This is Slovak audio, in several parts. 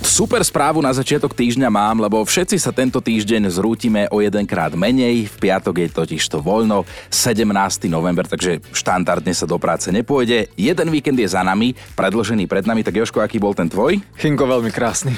Super správu na začiatok týždňa mám, lebo všetci sa tento týždeň zrútime o jedenkrát menej, v piatok je totiž to voľno, 17. november, takže štandardne sa do práce nepôjde. Jeden víkend je za nami, predložený pred nami, tak Joško, aký bol ten tvoj? Chinko, veľmi krásny.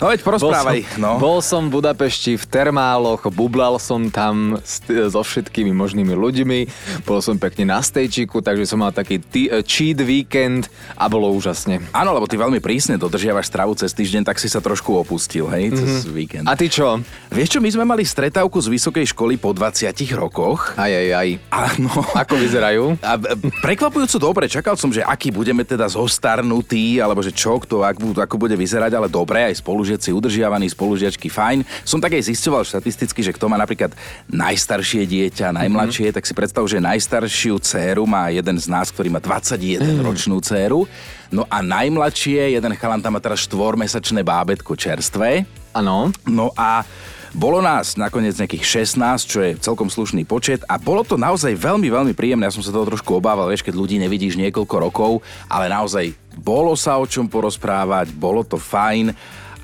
No veď porozprávaj. Bol som, no. bol som v Budapešti v termáloch, bublal som tam s, so všetkými možnými ľuďmi, bol som pekne na stejčiku, takže som mal taký t- cheat víkend a bolo úžasne. Áno, lebo ty veľmi prísne dodržiavaš stravu cez týždeň, tak si sa trošku opustil, hej, cez mm-hmm. víkend. A ty čo? Vieš čo, my sme mali stretávku z vysokej školy po 20 rokoch. Aj, aj, aj. Áno. Ako vyzerajú? A e, prekvapujúco dobre, čakal som, že aký budeme teda zostarnutí, alebo že čo, kto, ako, ako bude vyzerať, ale dobre, aj spolužiaci udržiavaní, spolužiačky fajn. Som tak aj zistoval štatisticky, že kto má napríklad najstaršie dieťa, najmladšie, mm-hmm. tak si predstav, že najstaršiu dceru má jeden z nás, ktorý má 21 mm. ročnú dceru. No a najmladšie, jeden chalan tam má teraz štvormesačné bábetko čerstvé. Áno. No a bolo nás nakoniec nejakých 16, čo je celkom slušný počet a bolo to naozaj veľmi, veľmi príjemné. Ja som sa toho trošku obával, vieš, keď ľudí nevidíš niekoľko rokov, ale naozaj bolo sa o čom porozprávať, bolo to fajn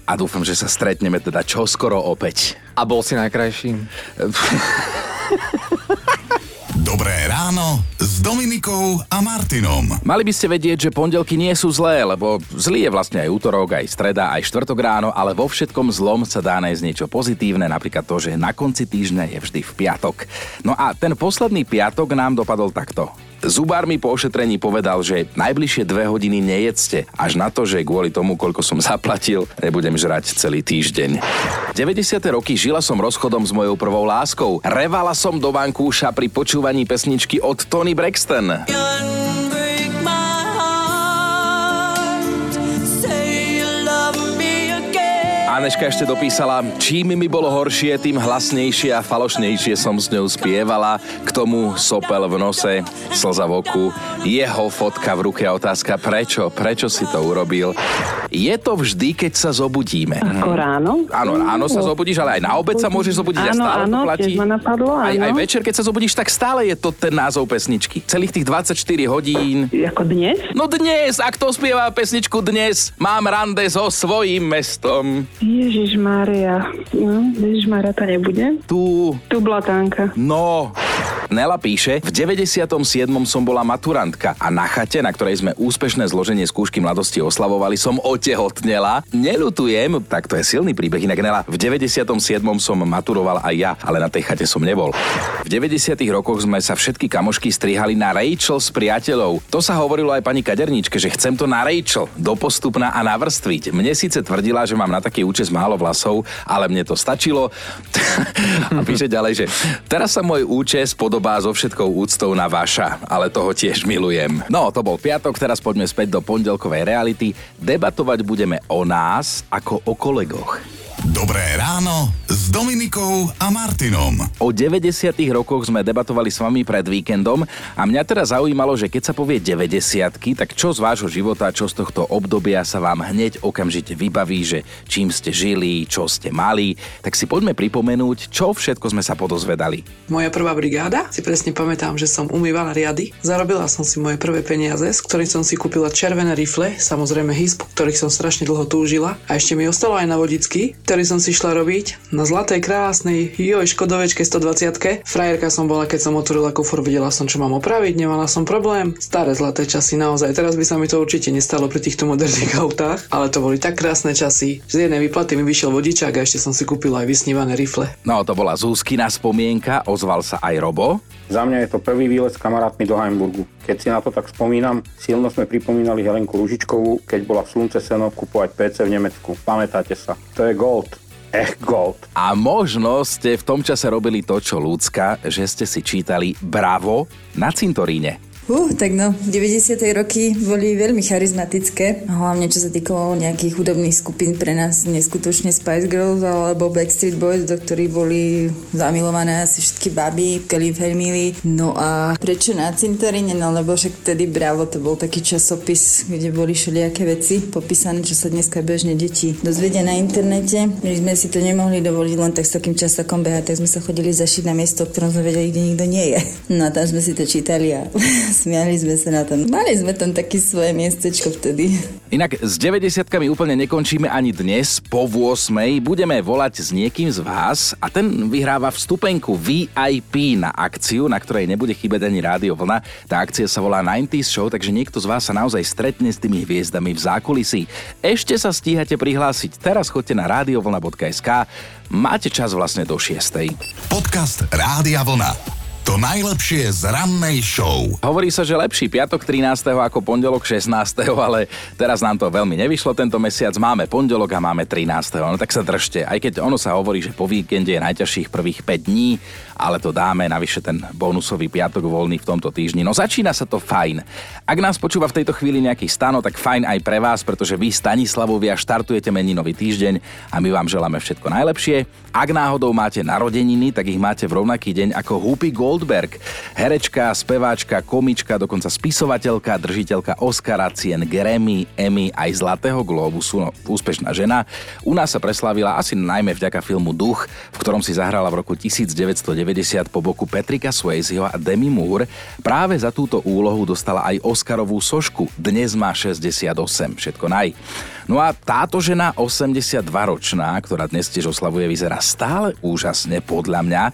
a dúfam, že sa stretneme teda čoskoro opäť. A bol si najkrajší? Dobré ráno s Dominikou a Martinom. Mali by ste vedieť, že pondelky nie sú zlé, lebo zlý je vlastne aj útorok, aj streda, aj štvrtok ráno, ale vo všetkom zlom sa dá nájsť niečo pozitívne, napríklad to, že na konci týždňa je vždy v piatok. No a ten posledný piatok nám dopadol takto. Zubár mi po ošetrení povedal, že najbližšie dve hodiny nejedzte, až na to, že kvôli tomu, koľko som zaplatil, nebudem žrať celý týždeň. 90. roky žila som rozchodom s mojou prvou láskou. Revala som do vankúša pri počúvaní pesničky od Tony Braxton. Aneška ešte dopísala, čím mi bolo horšie, tým hlasnejšie a falošnejšie som s ňou spievala. K tomu sopel v nose, slza v oku, jeho fotka v ruke a otázka, prečo, prečo si to urobil. Je to vždy, keď sa zobudíme. Ako ráno? Áno, ráno sa zobudíš, ale aj na obed sa môžeš zobudiť a Áno, stále áno, to platí. ma napadlo, Aj, áno. aj večer, keď sa zobudíš, tak stále je to ten názov pesničky. Celých tých 24 hodín. Ako dnes? No dnes, a kto spieva pesničku dnes? Mám rande so svojím mestom. Ježiš Mária. No, Ježiš Mária to nebude. Tu, Tu blatánka. no... Nela píše, v 97. som bola maturantka a na chate, na ktorej sme úspešné zloženie skúšky mladosti oslavovali, som otehotnela. Nelutujem, tak to je silný príbeh, inak Nela, v 97. som maturoval aj ja, ale na tej chate som nebol. V 90. rokoch sme sa všetky kamošky strihali na Rachel s priateľov. To sa hovorilo aj pani kaderníčke, že chcem to na Rachel, dopostupná a navrstviť. Mne síce tvrdila, že mám na taký účes málo vlasov, ale mne to stačilo. a píše ďalej, že teraz sa môj účes podobá so všetkou úctou na vaša, ale toho tiež milujem. No, to bol piatok, teraz poďme späť do pondelkovej reality. Debatovať budeme o nás ako o kolegoch. Dobré ráno s Dominikou a Martinom. O 90. rokoch sme debatovali s vami pred víkendom a mňa teda zaujímalo, že keď sa povie 90 tak čo z vášho života, čo z tohto obdobia sa vám hneď okamžite vybaví, že čím ste žili, čo ste mali, tak si poďme pripomenúť, čo všetko sme sa podozvedali. Moja prvá brigáda, si presne pamätám, že som umývala riady. Zarobila som si moje prvé peniaze, s ktorých som si kúpila červené rifle, samozrejme hisp, ktorých som strašne dlho túžila. A ešte mi ostalo aj na vodicky, ktorý som si šla robiť na zlatej krásnej joj škodovečke 120 Frajerka som bola, keď som otvorila kufor, videla som, čo mám opraviť, nemala som problém. Staré zlaté časy naozaj. Teraz by sa mi to určite nestalo pri týchto moderných autách, ale to boli tak krásne časy. Z jednej výplaty mi vyšiel vodičák a ešte som si kúpila aj vysnívané rifle. No, to bola Zúskina spomienka, ozval sa aj Robo. Za mňa je to prvý výlet s kamarátmi do Heimburgu. Keď si na to tak spomínam, silno sme pripomínali Helenku Ružičkovú, keď bola v Slunce Seno kupovať PC v Nemecku. Pamätáte sa? To je gold. Eh, gold. A možno ste v tom čase robili to, čo ľudská, že ste si čítali Bravo na cintoríne. Uh, tak no, 90. roky boli veľmi charizmatické, hlavne čo sa týkalo nejakých hudobných skupín pre nás neskutočne Spice Girls alebo Backstreet Boys, do ktorých boli zamilované asi všetky baby, Kelly Family. No a prečo na cintoríne? No lebo však vtedy Bravo to bol taký časopis, kde boli všelijaké veci popísané, čo sa dneska bežne deti dozvedia na internete. My sme si to nemohli dovoliť len tak s takým časokom behať, tak sme sa chodili zašiť na miesto, v ktorom sme vedeli, kde nikto nie je. No a tam sme si to čítali a Smiali sme sa na tom. Mali sme tam také svoje miestečko vtedy. Inak s 90 úplne nekončíme ani dnes. Po 8. budeme volať s niekým z vás a ten vyhráva vstupenku VIP na akciu, na ktorej nebude chýbať ani rádio vlna. Tá akcia sa volá 90s Show, takže niekto z vás sa naozaj stretne s tými hviezdami v zákulisí. Ešte sa stíhate prihlásiť. Teraz chodte na radiovlna.sk. Máte čas vlastne do 6. Podcast Rádia Vlna. To najlepšie z rannej show. Hovorí sa, že lepší piatok 13. ako pondelok 16. ale teraz nám to veľmi nevyšlo tento mesiac. Máme pondelok a máme 13. No tak sa držte, aj keď ono sa hovorí, že po víkende je najťažších prvých 5 dní, ale to dáme, navyše ten bonusový piatok voľný v tomto týždni. No začína sa to fajn. Ak nás počúva v tejto chvíli nejaký stano, tak fajn aj pre vás, pretože vy Stanislavovia štartujete meninový týždeň a my vám želáme všetko najlepšie. Ak náhodou máte narodeniny, tak ich máte v rovnaký deň ako Gold Goldberg. Herečka, speváčka, komička, dokonca spisovateľka, držiteľka Oscara, cien Grammy, Emmy aj Zlatého Globusu, no, úspešná žena. U nás sa preslávila asi najmä vďaka filmu Duch, v ktorom si zahrala v roku 1990 po boku Petrika Swayzeho a Demi Moore. Práve za túto úlohu dostala aj Oscarovú sošku. Dnes má 68, všetko naj. No a táto žena, 82-ročná, ktorá dnes tiež oslavuje, vyzerá stále úžasne podľa mňa.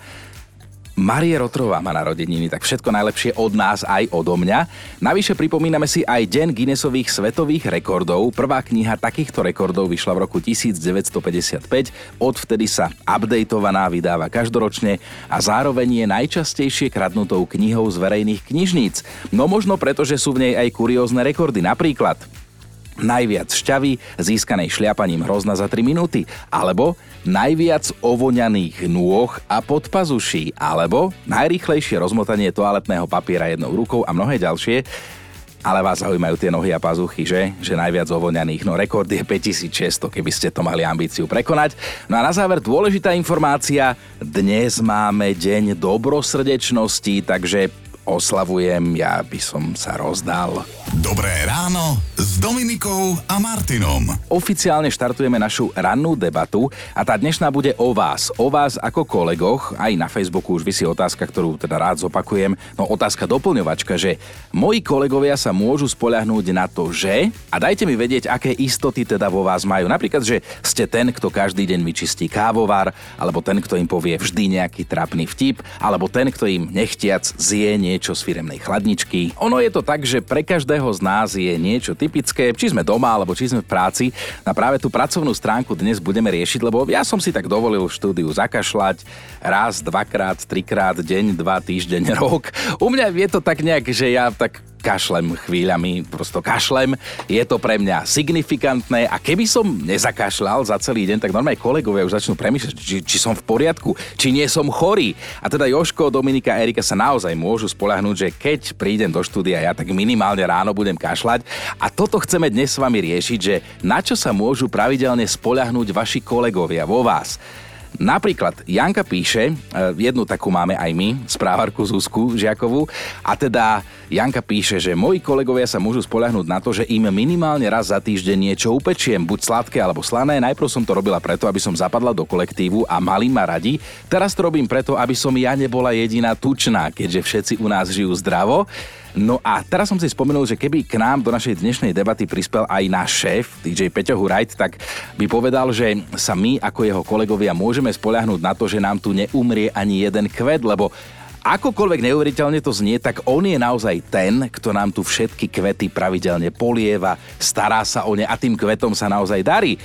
Marie Rotrová má narodeniny, tak všetko najlepšie od nás aj odo mňa. Navyše pripomíname si aj Deň Guinnessových svetových rekordov. Prvá kniha takýchto rekordov vyšla v roku 1955, odvtedy sa updateovaná vydáva každoročne a zároveň je najčastejšie kradnutou knihou z verejných knižníc. No možno preto, že sú v nej aj kuriózne rekordy. Napríklad najviac šťavy získanej šliapaním hrozna za 3 minúty, alebo najviac ovoňaných nôh a podpazuší, alebo najrýchlejšie rozmotanie toaletného papiera jednou rukou a mnohé ďalšie. Ale vás zaujímajú tie nohy a pazuchy, že? Že najviac ovoňaných. No rekord je 5600, keby ste to mali ambíciu prekonať. No a na záver dôležitá informácia. Dnes máme deň dobrosrdečnosti, takže oslavujem, ja by som sa rozdal. Dobré ráno s Dominikou a Martinom. Oficiálne štartujeme našu rannú debatu a tá dnešná bude o vás. O vás ako kolegoch. Aj na Facebooku už vysí otázka, ktorú teda rád zopakujem. No otázka doplňovačka, že moji kolegovia sa môžu spoľahnúť na to, že... A dajte mi vedieť, aké istoty teda vo vás majú. Napríklad, že ste ten, kto každý deň vyčistí kávovar, alebo ten, kto im povie vždy nejaký trapný vtip, alebo ten, kto im nechtiac zje niečo z firemnej chladničky. Ono je to tak, že pre každého z nás je niečo typické, či sme doma, alebo či sme v práci. A práve tú pracovnú stránku dnes budeme riešiť, lebo ja som si tak dovolil v štúdiu zakašľať raz, dvakrát, trikrát, deň, dva, týždeň, rok. U mňa je to tak nejak, že ja tak kašlem chvíľami, prosto kašlem. Je to pre mňa signifikantné a keby som nezakašľal za celý deň, tak normálne kolegovia už začnú premýšľať, či, či som v poriadku, či nie som chorý. A teda Joško, Dominika Erika sa naozaj môžu spolahnúť, že keď prídem do štúdia ja, tak minimálne ráno budem kašľať. A toto chceme dnes s vami riešiť, že na čo sa môžu pravidelne spolahnúť vaši kolegovia vo vás. Napríklad Janka píše, e, jednu takú máme aj my, správarku Zuzku Žiakovú, a teda Janka píše, že moji kolegovia sa môžu spoľahnúť na to, že im minimálne raz za týždeň niečo upečiem, buď sladké alebo slané. Najprv som to robila preto, aby som zapadla do kolektívu a mali ma radi. Teraz to robím preto, aby som ja nebola jediná tučná, keďže všetci u nás žijú zdravo. No a teraz som si spomenul, že keby k nám do našej dnešnej debaty prispel aj náš šéf, DJ Peťo Hurajt, tak by povedal, že sa my ako jeho kolegovia môžeme spoľahnúť na to, že nám tu neumrie ani jeden kvet, lebo Akokoľvek neuveriteľne to znie, tak on je naozaj ten, kto nám tu všetky kvety pravidelne polieva, stará sa o ne a tým kvetom sa naozaj darí.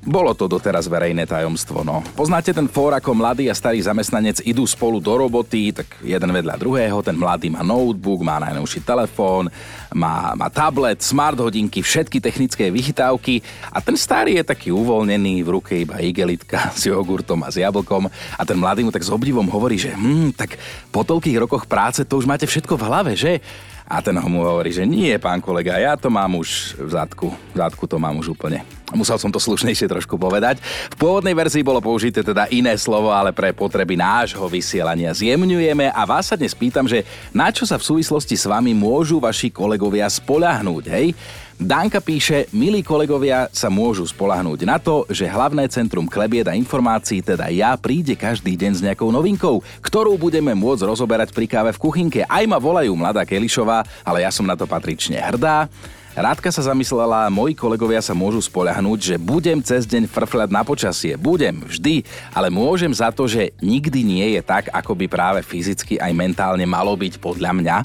Bolo to doteraz verejné tajomstvo, no. Poznáte ten fór, ako mladý a starý zamestnanec idú spolu do roboty, tak jeden vedľa druhého, ten mladý má notebook, má najnovší telefón, má, má tablet, smart hodinky, všetky technické vychytávky a ten starý je taký uvoľnený, v ruke iba igelitka s jogurtom a s jablkom a ten mladý mu tak s obdivom hovorí, že hm, tak po toľkých rokoch práce to už máte všetko v hlave, že? A ten mu hovorí, že nie, pán kolega, ja to mám už v zadku. V zadku to mám už úplne. Musel som to slušnejšie trošku povedať. V pôvodnej verzii bolo použité teda iné slovo, ale pre potreby nášho vysielania zjemňujeme a vás sa dnes pýtam, že na čo sa v súvislosti s vami môžu vaši kolegovia spoľahnúť, hej? Danka píše, milí kolegovia sa môžu spolahnúť na to, že hlavné centrum klebied a informácií, teda ja, príde každý deň s nejakou novinkou, ktorú budeme môcť rozoberať pri káve v kuchynke. Aj ma volajú mladá Kelišová, ale ja som na to patrične hrdá. Rádka sa zamyslela, moji kolegovia sa môžu spoľahnúť, že budem cez deň frfľať na počasie. Budem, vždy, ale môžem za to, že nikdy nie je tak, ako by práve fyzicky aj mentálne malo byť podľa mňa.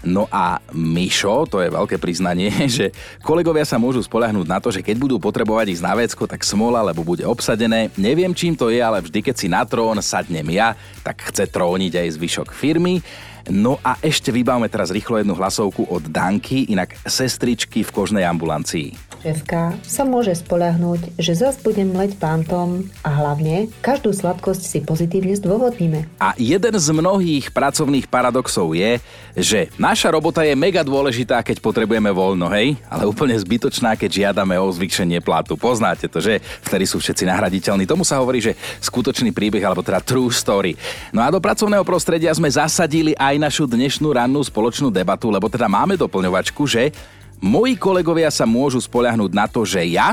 No a Mišo, to je veľké priznanie, že kolegovia sa môžu spolahnúť na to, že keď budú potrebovať ísť na vecko, tak smola, lebo bude obsadené. Neviem, čím to je, ale vždy, keď si na trón sadnem ja, tak chce tróniť aj zvyšok firmy. No a ešte vybavme teraz rýchlo jednu hlasovku od Danky, inak sestričky v kožnej ambulancii. Šéfka sa môže spoľahnúť, že zas budem mleť pántom a hlavne každú sladkosť si pozitívne zdôvodníme. A jeden z mnohých pracovných paradoxov je, že naša robota je mega dôležitá, keď potrebujeme voľno, hej? Ale úplne zbytočná, keď žiadame o zvýšenie platu. Poznáte to, že vtedy sú všetci nahraditeľní. Tomu sa hovorí, že skutočný príbeh, alebo teda true story. No a do pracovného prostredia sme zasadili aj našu dnešnú rannú spoločnú debatu, lebo teda máme doplňovačku, že Moji kolegovia sa môžu spoľahnúť na to, že ja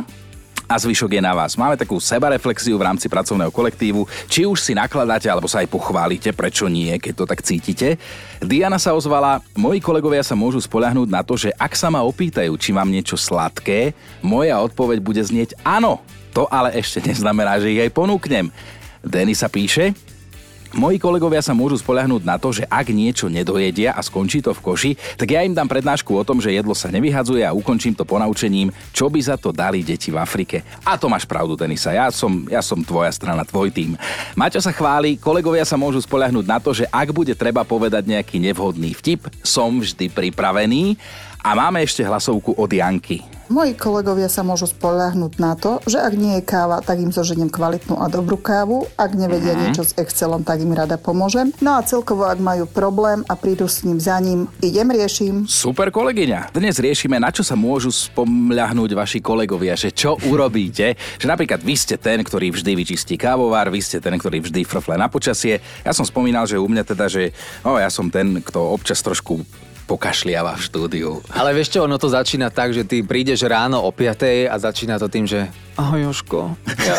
a zvyšok je na vás. Máme takú sebareflexiu v rámci pracovného kolektívu, či už si nakladáte alebo sa aj pochválite, prečo nie, keď to tak cítite. Diana sa ozvala, moji kolegovia sa môžu spoľahnúť na to, že ak sa ma opýtajú, či mám niečo sladké, moja odpoveď bude znieť áno. To ale ešte neznamená, že ich aj ponúknem. Denisa píše, Moji kolegovia sa môžu spoľahnúť na to, že ak niečo nedojedia a skončí to v koši, tak ja im dám prednášku o tom, že jedlo sa nevyhadzuje a ukončím to ponaučením, čo by za to dali deti v Afrike. A to máš pravdu, Denisa, ja som, ja som tvoja strana, tvoj tým. Maťo sa chváli, kolegovia sa môžu spoľahnúť na to, že ak bude treba povedať nejaký nevhodný vtip, som vždy pripravený. A máme ešte hlasovku od Janky. Moji kolegovia sa môžu spoľahnúť na to, že ak nie je káva, tak im zoženiem kvalitnú a dobrú kávu. Ak nevedia mm-hmm. niečo s Excelom, tak im rada pomôžem. No a celkovo, ak majú problém a prídu s ním za ním, idem riešim. Super kolegyňa. Dnes riešime, na čo sa môžu spomľahnúť vaši kolegovia, že čo urobíte. Že napríklad vy ste ten, ktorý vždy vyčistí kávovár, vy ste ten, ktorý vždy frfle na počasie. Ja som spomínal, že u mňa teda, že no, ja som ten, kto občas trošku pokašliava v štúdiu. Ale vieš čo, ono to začína tak, že ty prídeš ráno o 5 a začína to tým, že ahoj Joško, ja,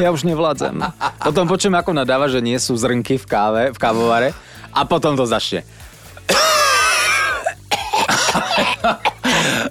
ja už nevládzem. Potom počujem, ako nadáva, že nie sú zrnky v káve, v kávovare a potom to začne.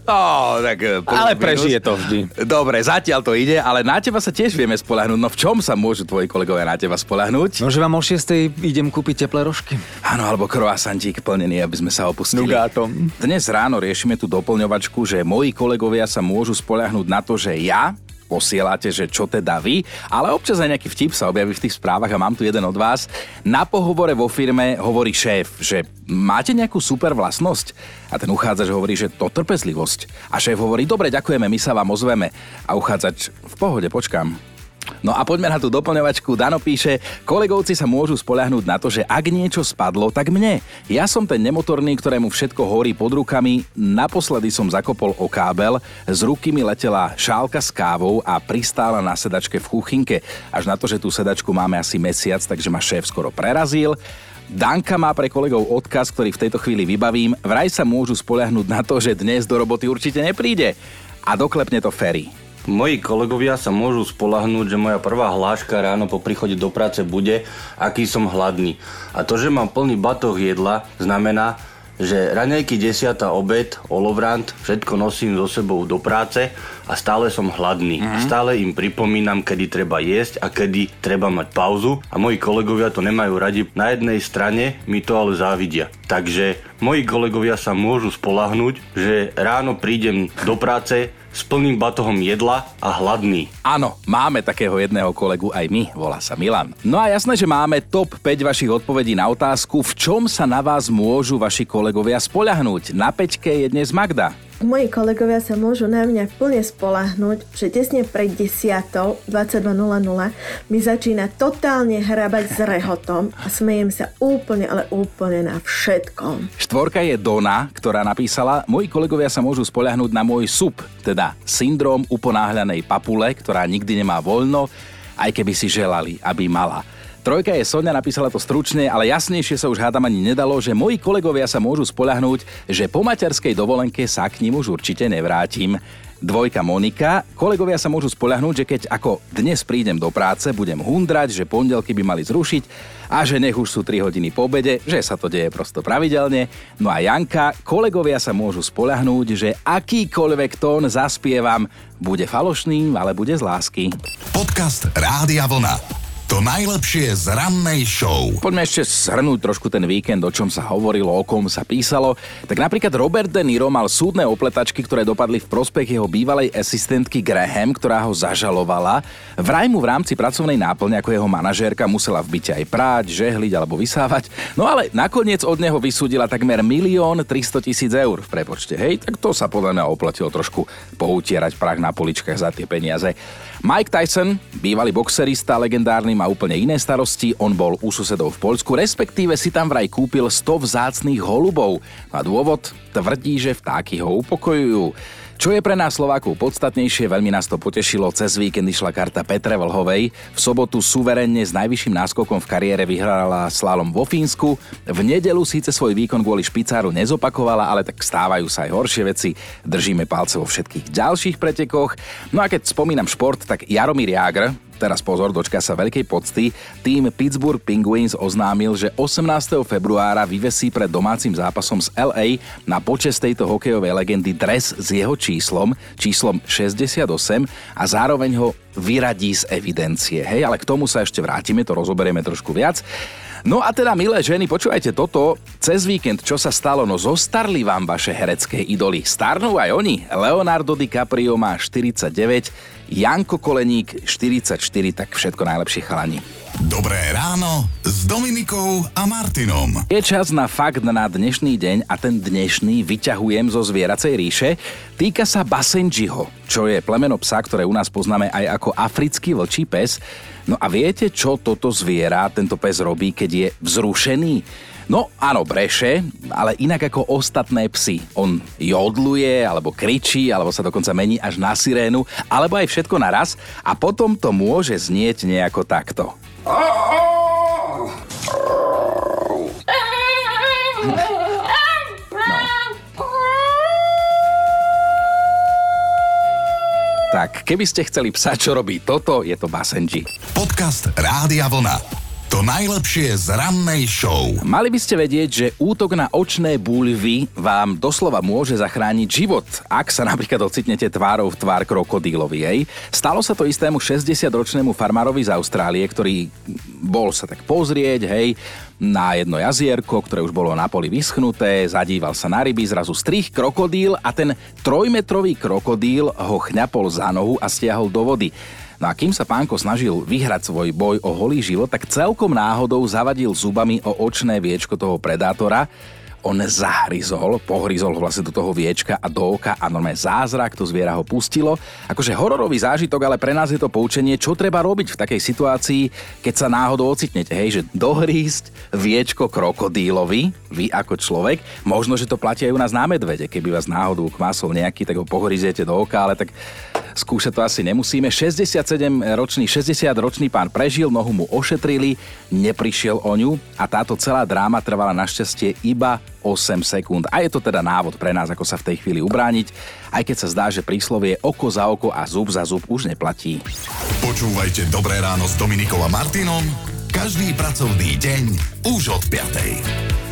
Oh, tak, eh, ale prežije to vždy. Dobre, zatiaľ to ide, ale na teba sa tiež vieme spolahnúť. No v čom sa môžu tvoji kolegovia na teba spolahnúť? No, že vám o 6 idem kúpiť teplé rožky. Áno, alebo croissantík plnený, aby sme sa opustili. Nugátom. Dnes ráno riešime tú doplňovačku, že moji kolegovia sa môžu spolahnúť na to, že ja posielate, že čo teda vy, ale občas aj nejaký vtip sa objaví v tých správach a mám tu jeden od vás. Na pohovore vo firme hovorí šéf, že máte nejakú super vlastnosť? A ten uchádzač hovorí, že to trpezlivosť. A šéf hovorí, dobre, ďakujeme, my sa vám ozveme. A uchádzač, v pohode, počkám. No a poďme na tú doplňovačku. Dano píše, kolegovci sa môžu spoľahnúť na to, že ak niečo spadlo, tak mne. Ja som ten nemotorný, ktorému všetko horí pod rukami. Naposledy som zakopol o kábel, z ruky mi letela šálka s kávou a pristála na sedačke v kuchynke. Až na to, že tú sedačku máme asi mesiac, takže ma šéf skoro prerazil. Danka má pre kolegov odkaz, ktorý v tejto chvíli vybavím. Vraj sa môžu spoľahnúť na to, že dnes do roboty určite nepríde. A doklepne to Ferry. Moji kolegovia sa môžu spolahnúť, že moja prvá hláška ráno po príchode do práce bude, aký som hladný. A to, že mám plný batoh jedla, znamená, že raňajky desiata, obed, olovrant, všetko nosím so sebou do práce a stále som hladný. Mm-hmm. Stále im pripomínam, kedy treba jesť a kedy treba mať pauzu a moji kolegovia to nemajú radi. Na jednej strane mi to ale závidia. Takže moji kolegovia sa môžu spolahnúť, že ráno prídem do práce, s plným batohom jedla a hladný. Áno, máme takého jedného kolegu aj my, volá sa Milan. No a jasné, že máme top 5 vašich odpovedí na otázku, v čom sa na vás môžu vaši kolegovia spoľahnúť. Na peťke je dnes Magda. Moji kolegovia sa môžu na mňa plne spolahnúť, že tesne pred 10. 22.00 mi začína totálne hrabať s rehotom a smejem sa úplne, ale úplne na všetkom. Štvorka je Dona, ktorá napísala, moji kolegovia sa môžu spoľahnúť na môj SUP, teda syndrom uponáhľanej papule, ktorá nikdy nemá voľno, aj keby si želali, aby mala. Trojka je Sonia, napísala to stručne, ale jasnejšie sa už hádam ani nedalo, že moji kolegovia sa môžu spoľahnúť, že po materskej dovolenke sa k ním už určite nevrátim. Dvojka Monika. Kolegovia sa môžu spoľahnúť, že keď ako dnes prídem do práce, budem hundrať, že pondelky by mali zrušiť a že nech už sú 3 hodiny po obede, že sa to deje prosto pravidelne. No a Janka, kolegovia sa môžu spoľahnúť, že akýkoľvek tón zaspievam, bude falošný, ale bude z lásky. Podcast Rádia Vlna. To najlepšie z rannej show. Poďme ešte shrnúť trošku ten víkend, o čom sa hovorilo, o kom sa písalo. Tak napríklad Robert De Niro mal súdne opletačky, ktoré dopadli v prospech jeho bývalej asistentky Graham, ktorá ho zažalovala. Vraj mu v rámci pracovnej náplne ako jeho manažérka musela v byte aj práť, žehliť alebo vysávať. No ale nakoniec od neho vysúdila takmer milión 300 tisíc eur v prepočte. Hej, tak to sa podľa mňa oplatilo trošku poutierať prach na poličkách za tie peniaze. Mike Tyson, bývalý boxerista, legendárny, má úplne iné starosti. On bol u susedov v Poľsku, respektíve si tam vraj kúpil 100 vzácných holubov. A dôvod tvrdí, že vtáky ho upokojujú. Čo je pre nás Slovákov podstatnejšie, veľmi nás to potešilo, cez víkend išla karta Petre Vlhovej. V sobotu suverenne s najvyšším náskokom v kariére vyhrala slalom vo Fínsku. V nedelu síce svoj výkon kvôli špicáru nezopakovala, ale tak stávajú sa aj horšie veci. Držíme palce vo všetkých ďalších pretekoch. No a keď spomínam šport, tak Jaromír Jágr, Teraz pozor, dočka sa veľkej pocty. Tým Pittsburgh Penguins oznámil, že 18. februára vyvesí pred domácim zápasom z LA na počes tejto hokejovej legendy dres s jeho číslom, číslom 68 a zároveň ho vyradí z evidencie. Hej, ale k tomu sa ešte vrátime, to rozoberieme trošku viac. No a teda, milé ženy, počúvajte toto. Cez víkend, čo sa stalo? No zostarli vám vaše herecké idoly. Starnú aj oni. Leonardo DiCaprio má 49, Janko Koleník 44, tak všetko najlepšie chalani. Dobré ráno s Dominikou a Martinom. Je čas na fakt na dnešný deň a ten dnešný vyťahujem zo zvieracej ríše. Týka sa Basenjiho, čo je plemeno psa, ktoré u nás poznáme aj ako africký vlčí pes. No a viete, čo toto zviera, tento pes robí, keď je vzrušený? No áno, breše, ale inak ako ostatné psy. On jodluje, alebo kričí, alebo sa dokonca mení až na sirénu, alebo aj všetko naraz a potom to môže znieť nejako takto. Tak, keby ste chceli psa, čo robí toto, je to Basenji. Podcast Rádia Vlna. To najlepšie z rannej show. Mali by ste vedieť, že útok na očné búľvy vám doslova môže zachrániť život, ak sa napríklad ocitnete tvárou v tvár krokodílovi. Hej. Stalo sa to istému 60-ročnému farmárovi z Austrálie, ktorý bol sa tak pozrieť, hej, na jedno jazierko, ktoré už bolo na poli vyschnuté, zadíval sa na ryby, zrazu strich krokodíl a ten trojmetrový krokodíl ho chňapol za nohu a stiahol do vody. No a kým sa pánko snažil vyhrať svoj boj o holý život, tak celkom náhodou zavadil zubami o očné viečko toho predátora. On zahryzol, pohryzol ho vlastne do toho viečka a do oka a normálne zázrak to zviera ho pustilo. Akože hororový zážitok, ale pre nás je to poučenie, čo treba robiť v takej situácii, keď sa náhodou ocitnete, hej, že dohrísť viečko krokodílovi, vy ako človek, možno, že to platí aj u nás na medvede, keby vás náhodou kmásol nejaký, tak ho pohryziete do oka, ale tak skúšať to asi nemusíme. 67-ročný, 60-ročný pán prežil, nohu mu ošetrili, neprišiel o ňu a táto celá dráma trvala našťastie iba 8 sekúnd. A je to teda návod pre nás, ako sa v tej chvíli ubrániť, aj keď sa zdá, že príslovie oko za oko a zub za zub už neplatí. Počúvajte Dobré ráno s Dominikom a Martinom každý pracovný deň už od 5.